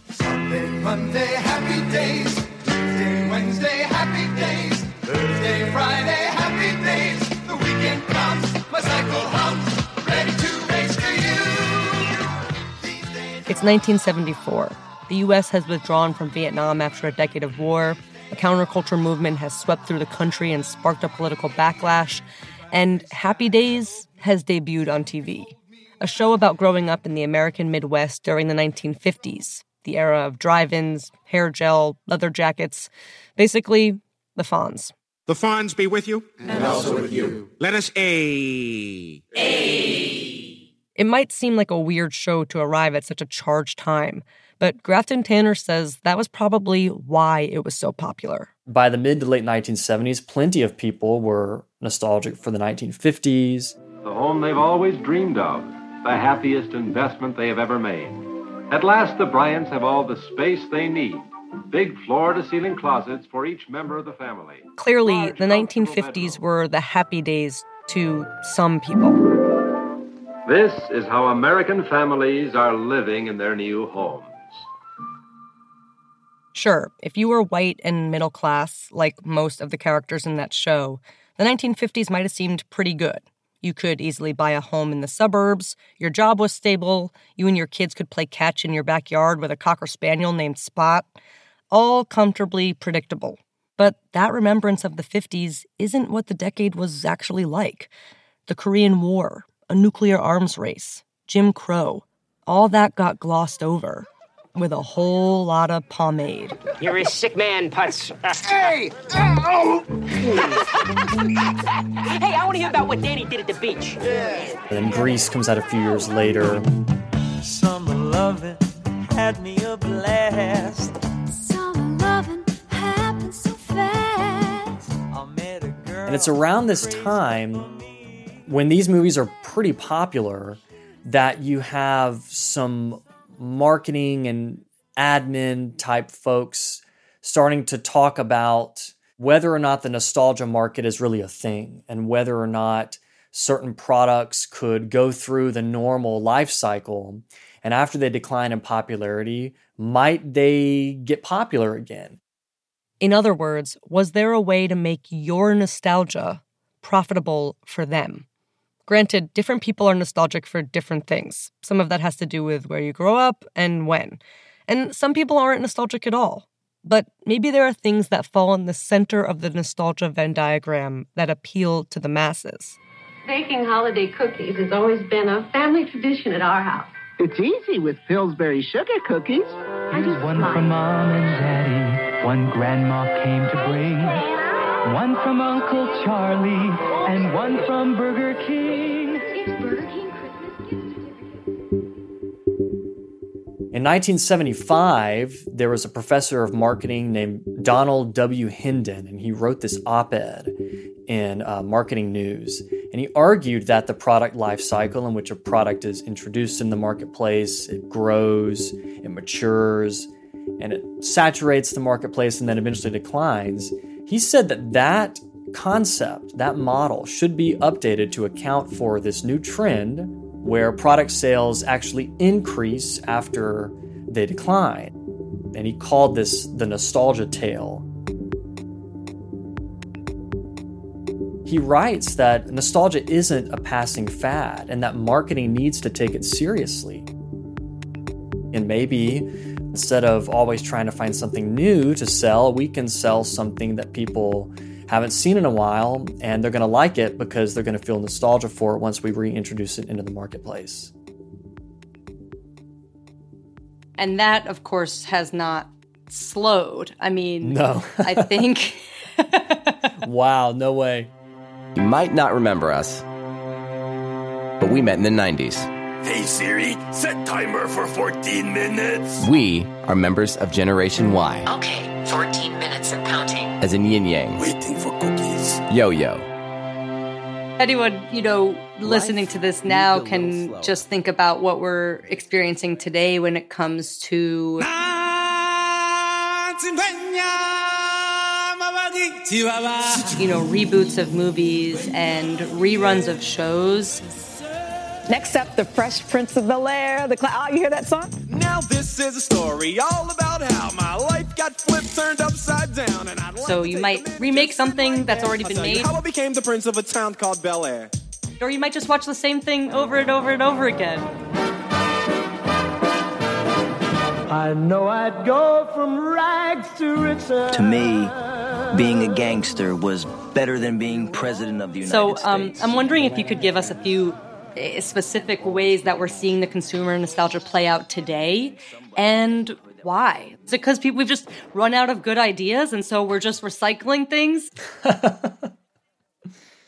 Sunday, Monday, happy days. Tuesday, Wednesday, happy days. Thursday, Friday, happy days. The weekend comes, my cycle hums, ready to race to you. It's 1974. The U.S. has withdrawn from Vietnam after a decade of war. The counterculture movement has swept through the country and sparked a political backlash. And Happy Days has debuted on TV, a show about growing up in the American Midwest during the 1950s, the era of drive ins, hair gel, leather jackets, basically, the Fonz. The Fonz be with you. And also with you. Let us A. a. It might seem like a weird show to arrive at such a charged time, but Grafton Tanner says that was probably why it was so popular. By the mid to late 1970s, plenty of people were nostalgic for the 1950s. The home they've always dreamed of, the happiest investment they have ever made. At last, the Bryants have all the space they need. Big floor to ceiling closets for each member of the family. Clearly, the 1950s were the happy days to some people. This is how American families are living in their new homes. Sure, if you were white and middle class, like most of the characters in that show, the 1950s might have seemed pretty good. You could easily buy a home in the suburbs, your job was stable, you and your kids could play catch in your backyard with a cocker spaniel named Spot, all comfortably predictable. But that remembrance of the 50s isn't what the decade was actually like. The Korean War, a nuclear arms race, Jim Crow, all that got glossed over with a whole lot of pomade. You're a sick man, Putz. Hey! Oh! hey, I want to hear about what Danny did at the beach. And then Grease comes out a few years later. Summer loving had me a blast. Summer loving happened so fast. I met a girl. And it's around this time when these movies are pretty popular that you have some marketing and admin type folks starting to talk about whether or not the nostalgia market is really a thing and whether or not certain products could go through the normal life cycle. And after they decline in popularity might they get popular again? In other words was there a way to make your nostalgia profitable for them Granted, different people are nostalgic for different things. Some of that has to do with where you grow up and when. And some people aren't nostalgic at all. But maybe there are things that fall in the center of the nostalgia Venn diagram that appeal to the masses. Baking holiday cookies has always been a family tradition at our house. It's easy with Pillsbury sugar cookies. Here's one from Mom and Daddy, one Grandma came to bring. One from Uncle Charlie and one from Burger King. Burger King In 1975, there was a professor of marketing named Donald W. Hendon, and he wrote this op ed in uh, Marketing News. And he argued that the product life cycle, in which a product is introduced in the marketplace, it grows, it matures, and it saturates the marketplace and then eventually declines. He said that that concept, that model, should be updated to account for this new trend where product sales actually increase after they decline. And he called this the nostalgia tail. He writes that nostalgia isn't a passing fad and that marketing needs to take it seriously. And maybe instead of always trying to find something new to sell, we can sell something that people haven't seen in a while, and they're going to like it because they're going to feel nostalgia for it once we reintroduce it into the marketplace. And that, of course, has not slowed. I mean, no. I think. wow, no way. You might not remember us, but we met in the 90s. Hey Siri, set timer for 14 minutes. We are members of Generation Y. Okay, 14 minutes and counting. As in yin yang. Waiting for cookies. Yo yo. Anyone, you know, listening to this now can just think about what we're experiencing today when it comes to you know, reboots of movies and reruns of shows. Next up, The Fresh Prince of Bel Air. The cl- oh, you hear that song? Now this is a story all about how my life got flipped, turned upside down, and I'd like So you might remake something that's already been made, how I became the prince of a town called Bel Air. or you might just watch the same thing over and over and over again. I know I'd go from rags to riches. To me, being a gangster was better than being president of the United States. So States. um, I'm wondering if you could give us a few Eh, specific ways that we're seeing the consumer nostalgia play out today, and why? Is it because people we've just run out of good ideas, and so we're just recycling things?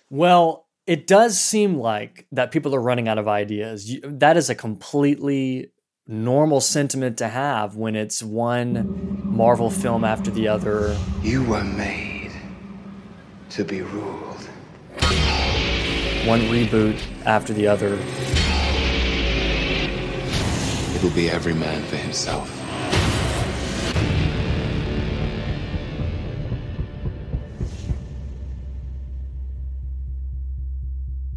Well, it does seem like that people are running out of ideas. That is a completely normal sentiment to have when it's one Marvel film after the other. You were made to be ruled. One reboot after the other. It'll be every man for himself.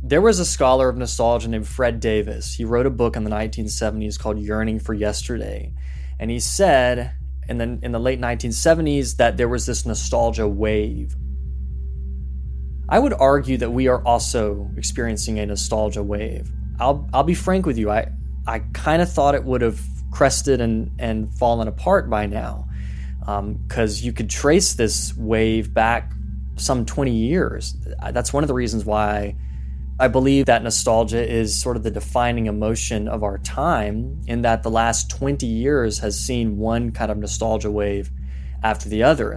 There was a scholar of nostalgia named Fred Davis. He wrote a book in the 1970s called Yearning for Yesterday. And he said in the, in the late 1970s that there was this nostalgia wave. I would argue that we are also experiencing a nostalgia wave. I'll, I'll be frank with you. I, I kind of thought it would have crested and, and fallen apart by now um, because you could trace this wave back some 20 years. That's one of the reasons why I believe that nostalgia is sort of the defining emotion of our time, in that the last 20 years has seen one kind of nostalgia wave after the other.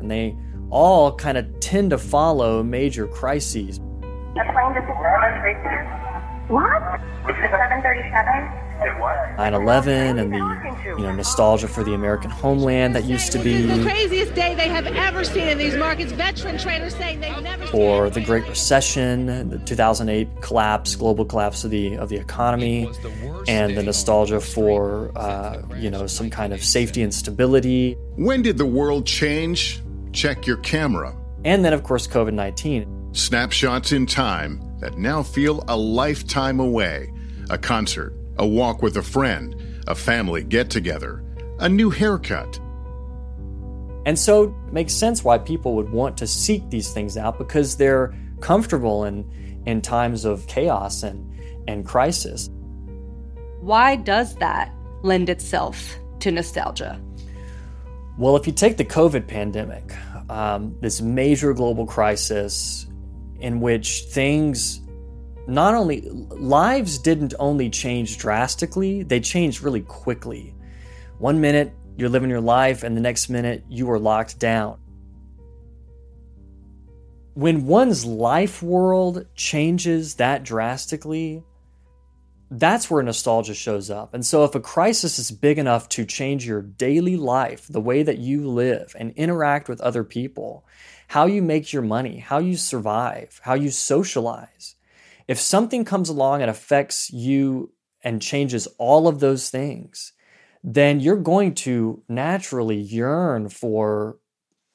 And they all kind of tend to follow major crises. The plane just almost reached here. What? The 737? 9/11 and the you know nostalgia for the American homeland that used to The be, craziest day they have ever seen in these markets. Veteran traders saying they've never or the Great Recession, the 2008 collapse, global collapse of the of the economy, and the nostalgia for uh, you know some kind of safety and stability, When did the world change? Check your camera. and then of course COVID 19. Snapshots in time that now feel a lifetime away. A concert, a walk with a friend, a family get together, a new haircut. And so it makes sense why people would want to seek these things out because they're comfortable in in times of chaos and and crisis. Why does that lend itself to nostalgia? Well, if you take the COVID pandemic, um, this major global crisis in which things not only lives didn't only change drastically, they changed really quickly. One minute you're living your life, and the next minute you are locked down. When one's life world changes that drastically, that's where nostalgia shows up. And so, if a crisis is big enough to change your daily life, the way that you live and interact with other people, how you make your money, how you survive, how you socialize, if something comes along and affects you and changes all of those things, then you're going to naturally yearn for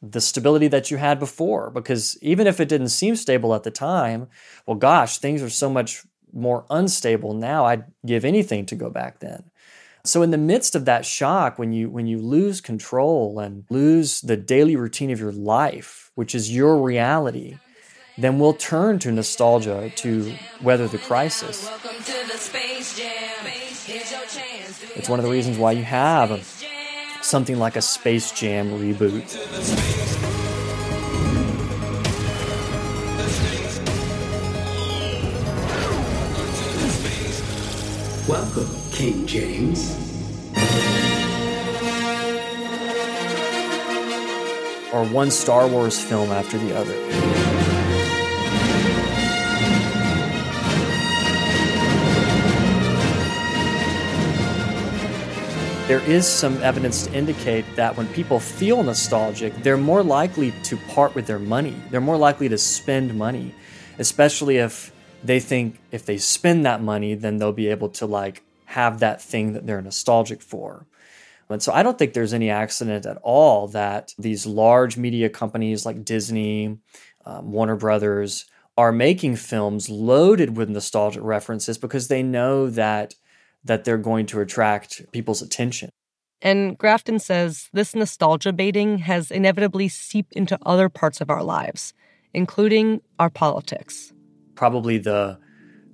the stability that you had before. Because even if it didn't seem stable at the time, well, gosh, things are so much more unstable now. I'd give anything to go back then. So in the midst of that shock, when you when you lose control and lose the daily routine of your life, which is your reality, then we'll turn to nostalgia to weather the crisis. It's one of the reasons why you have something like a Space Jam reboot. Welcome, King James. Or one Star Wars film after the other. There is some evidence to indicate that when people feel nostalgic, they're more likely to part with their money. They're more likely to spend money, especially if they think if they spend that money, then they'll be able to like have that thing that they're nostalgic for. And so I don't think there's any accident at all that these large media companies like Disney, um, Warner Brothers are making films loaded with nostalgic references because they know that that they're going to attract people's attention. And Grafton says this nostalgia baiting has inevitably seeped into other parts of our lives, including our politics. Probably the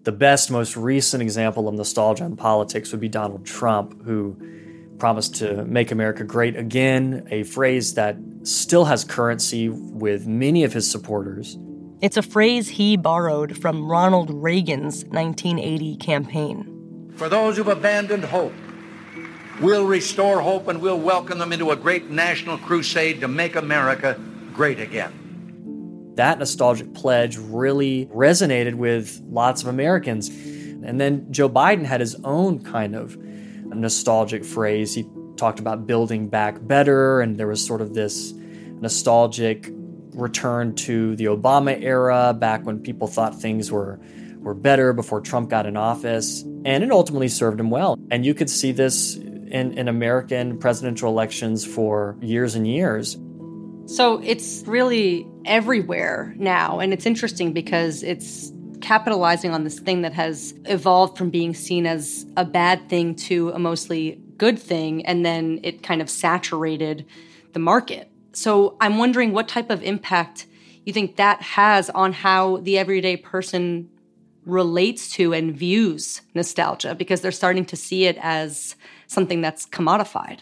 the best, most recent example of nostalgia in politics would be Donald Trump, who promised to make America great again, a phrase that still has currency with many of his supporters. It's a phrase he borrowed from Ronald Reagan's 1980 campaign. For those who've abandoned hope, we'll restore hope and we'll welcome them into a great national crusade to make America great again. That nostalgic pledge really resonated with lots of Americans. And then Joe Biden had his own kind of nostalgic phrase. He talked about building back better, and there was sort of this nostalgic return to the Obama era, back when people thought things were were better before Trump got in office. And it ultimately served him well. And you could see this in, in American presidential elections for years and years. So it's really everywhere now. And it's interesting because it's capitalizing on this thing that has evolved from being seen as a bad thing to a mostly good thing. And then it kind of saturated the market. So I'm wondering what type of impact you think that has on how the everyday person relates to and views nostalgia because they're starting to see it as something that's commodified.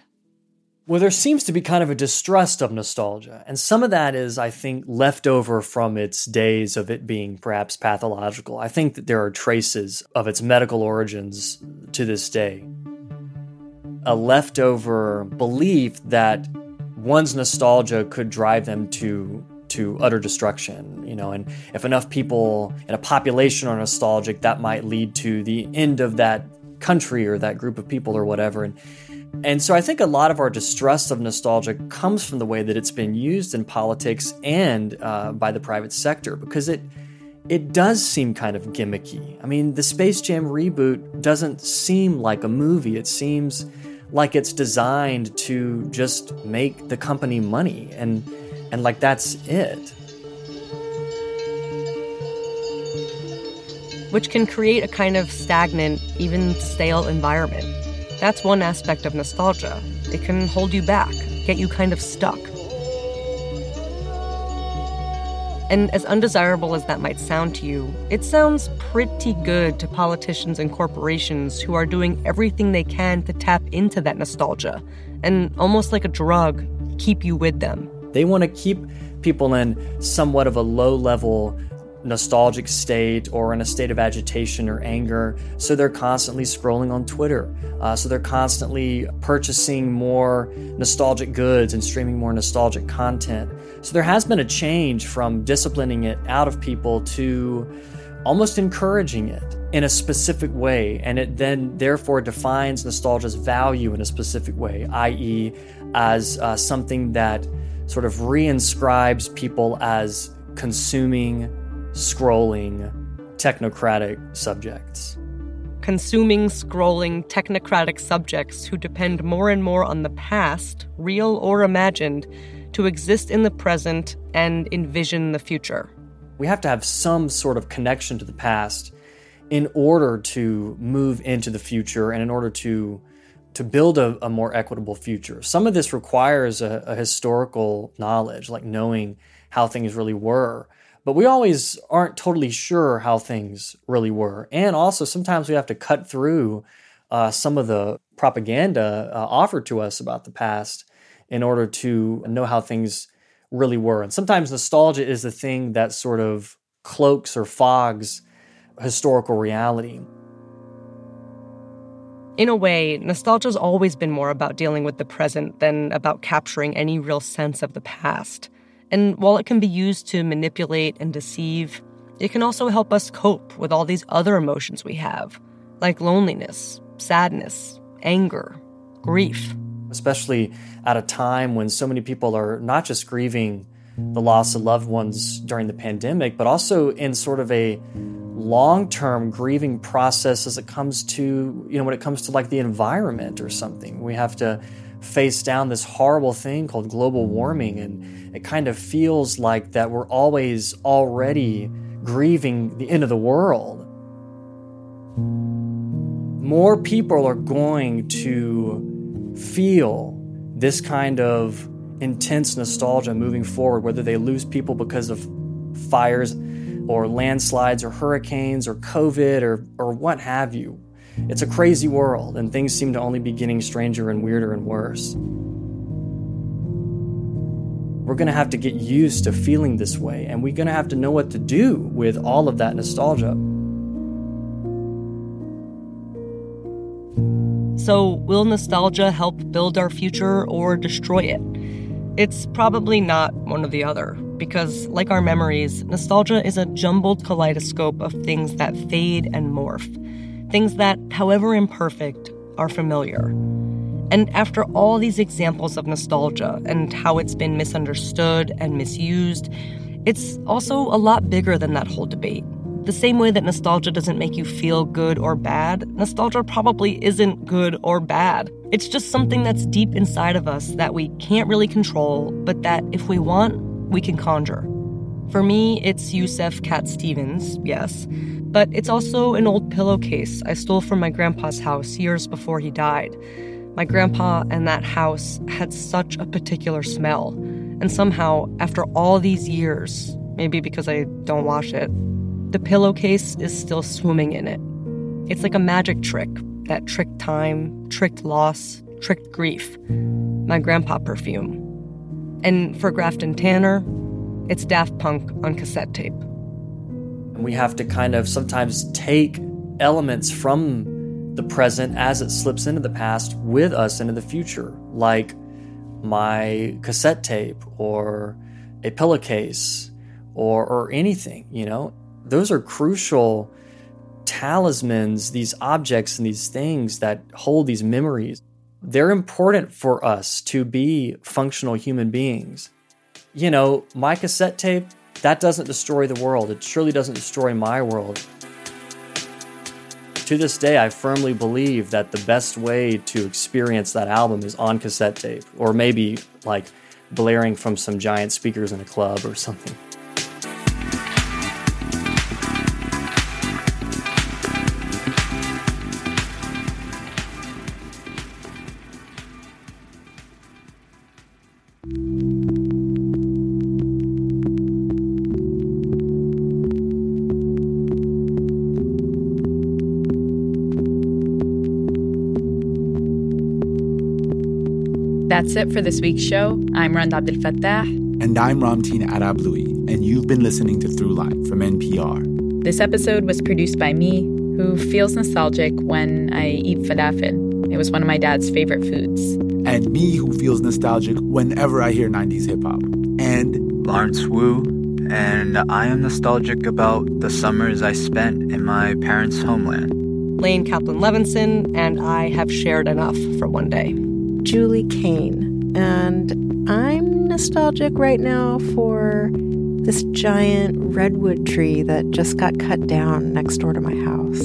Well, there seems to be kind of a distrust of nostalgia. And some of that is, I think, left over from its days of it being perhaps pathological. I think that there are traces of its medical origins to this day. A leftover belief that one's nostalgia could drive them to to utter destruction, you know, and if enough people in a population are nostalgic, that might lead to the end of that country or that group of people or whatever. And and so I think a lot of our distrust of nostalgia comes from the way that it's been used in politics and uh, by the private sector because it it does seem kind of gimmicky. I mean, the Space Jam reboot doesn't seem like a movie. It seems like it's designed to just make the company money and and like that's it. Which can create a kind of stagnant, even stale environment. That's one aspect of nostalgia. It can hold you back, get you kind of stuck. And as undesirable as that might sound to you, it sounds pretty good to politicians and corporations who are doing everything they can to tap into that nostalgia and almost like a drug, keep you with them. They want to keep people in somewhat of a low level nostalgic state or in a state of agitation or anger. So they're constantly scrolling on Twitter. Uh, so they're constantly purchasing more nostalgic goods and streaming more nostalgic content. So there has been a change from disciplining it out of people to almost encouraging it in a specific way. And it then therefore defines nostalgia's value in a specific way, i.e., as uh, something that sort of reinscribes people as consuming scrolling, technocratic subjects. Consuming, scrolling, technocratic subjects who depend more and more on the past, real or imagined, to exist in the present and envision the future. We have to have some sort of connection to the past in order to move into the future and in order to to build a, a more equitable future. Some of this requires a, a historical knowledge, like knowing how things really were but we always aren't totally sure how things really were. And also, sometimes we have to cut through uh, some of the propaganda uh, offered to us about the past in order to know how things really were. And sometimes nostalgia is the thing that sort of cloaks or fogs historical reality. In a way, nostalgia's always been more about dealing with the present than about capturing any real sense of the past. And while it can be used to manipulate and deceive, it can also help us cope with all these other emotions we have, like loneliness, sadness, anger, grief. Especially at a time when so many people are not just grieving the loss of loved ones during the pandemic, but also in sort of a long term grieving process as it comes to, you know, when it comes to like the environment or something. We have to face down this horrible thing called global warming and it kind of feels like that we're always already grieving the end of the world. More people are going to feel this kind of intense nostalgia moving forward whether they lose people because of fires or landslides or hurricanes or covid or, or what have you it's a crazy world, and things seem to only be getting stranger and weirder and worse. We're going to have to get used to feeling this way, and we're going to have to know what to do with all of that nostalgia. So, will nostalgia help build our future or destroy it? It's probably not one or the other, because, like our memories, nostalgia is a jumbled kaleidoscope of things that fade and morph things that, however imperfect, are familiar. And after all these examples of nostalgia and how it's been misunderstood and misused, it's also a lot bigger than that whole debate. The same way that nostalgia doesn't make you feel good or bad, nostalgia probably isn't good or bad. It's just something that's deep inside of us that we can't really control, but that if we want, we can conjure. For me, it's Yusuf Cat Stevens, yes, but it's also an old pillowcase I stole from my grandpa's house years before he died. My grandpa and that house had such a particular smell. And somehow, after all these years, maybe because I don't wash it, the pillowcase is still swimming in it. It's like a magic trick that tricked time, tricked loss, tricked grief. My grandpa perfume. And for Grafton Tanner, it's Daft Punk on cassette tape. And we have to kind of sometimes take elements from the present as it slips into the past with us into the future, like my cassette tape or a pillowcase or, or anything, you know? Those are crucial talismans, these objects and these things that hold these memories. They're important for us to be functional human beings. You know, my cassette tape, that doesn't destroy the world. It surely doesn't destroy my world. To this day, I firmly believe that the best way to experience that album is on cassette tape, or maybe like blaring from some giant speakers in a club or something. That's it for this week's show. I'm Rand Abdel Fattah. And I'm Ramteen Arablouei, and you've been listening to Throughline from NPR. This episode was produced by me, who feels nostalgic when I eat falafel. It was one of my dad's favorite foods. And me, who feels nostalgic whenever I hear 90s hip hop. And Lawrence Wu, and I am nostalgic about the summers I spent in my parents' homeland. Lane Kaplan Levenson, and I have shared enough for one day. Julie Caine, and I'm nostalgic right now for this giant redwood tree that just got cut down next door to my house.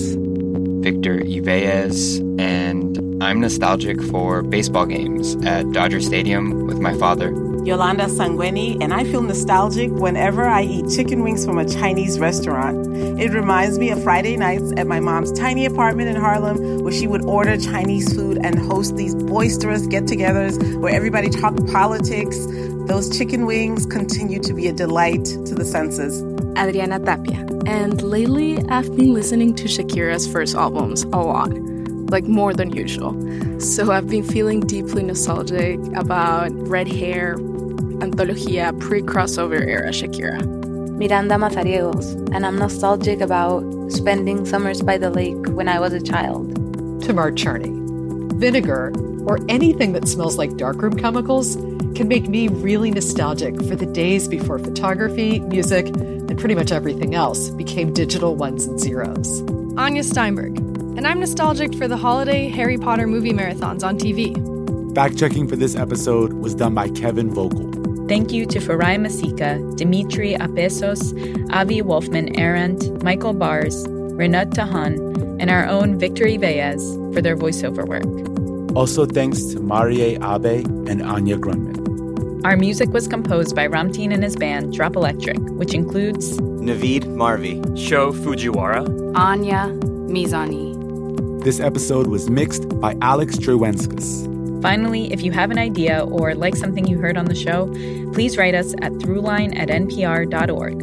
Victor Yvellez, and I'm nostalgic for baseball games at Dodger Stadium with my father. Yolanda Sangweni, and I feel nostalgic whenever I eat chicken wings from a Chinese restaurant. It reminds me of Friday nights at my mom's tiny apartment in Harlem where she would order Chinese food and host these boisterous get togethers where everybody talked politics. Those chicken wings continue to be a delight to the senses. Adriana Tapia. And lately, I've been listening to Shakira's first albums a lot, like more than usual. So I've been feeling deeply nostalgic about red hair, Antología pre crossover era Shakira. Miranda Mazariegos, and I'm nostalgic about spending summers by the lake when I was a child. Tamar Charney. Vinegar, or anything that smells like darkroom chemicals, can make me really nostalgic for the days before photography, music, and pretty much everything else became digital ones and zeros. Anya Steinberg, and I'm nostalgic for the holiday Harry Potter movie marathons on TV. Fact checking for this episode was done by Kevin Vogel. Thank you to Farai Masika, Dimitri Apesos, Avi Wolfman Arent, Michael Bars, Renat Tahan, and our own Victor Yvellez for their voiceover work. Also, thanks to Marie Abe and Anya Grundmann. Our music was composed by Ramteen and his band Drop Electric, which includes Navid Marvi, Sho Fujiwara, Anya Mizani. This episode was mixed by Alex Drewenskus. Finally, if you have an idea or like something you heard on the show, please write us at throughline at npr.org.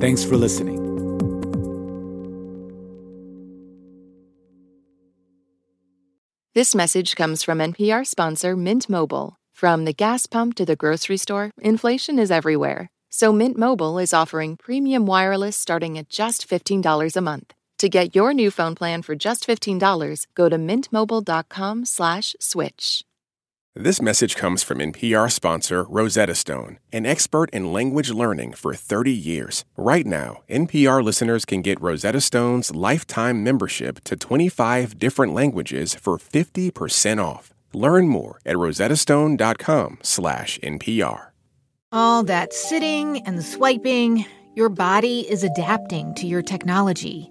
Thanks for listening. This message comes from NPR sponsor Mint Mobile. From the gas pump to the grocery store, inflation is everywhere. So Mint Mobile is offering premium wireless starting at just $15 a month. To get your new phone plan for just $15, go to mintmobile.com slash switch. This message comes from NPR sponsor Rosetta Stone, an expert in language learning for 30 years. Right now, NPR listeners can get Rosetta Stone's lifetime membership to 25 different languages for 50% off. Learn more at rosettastone.com slash NPR. All that sitting and swiping, your body is adapting to your technology.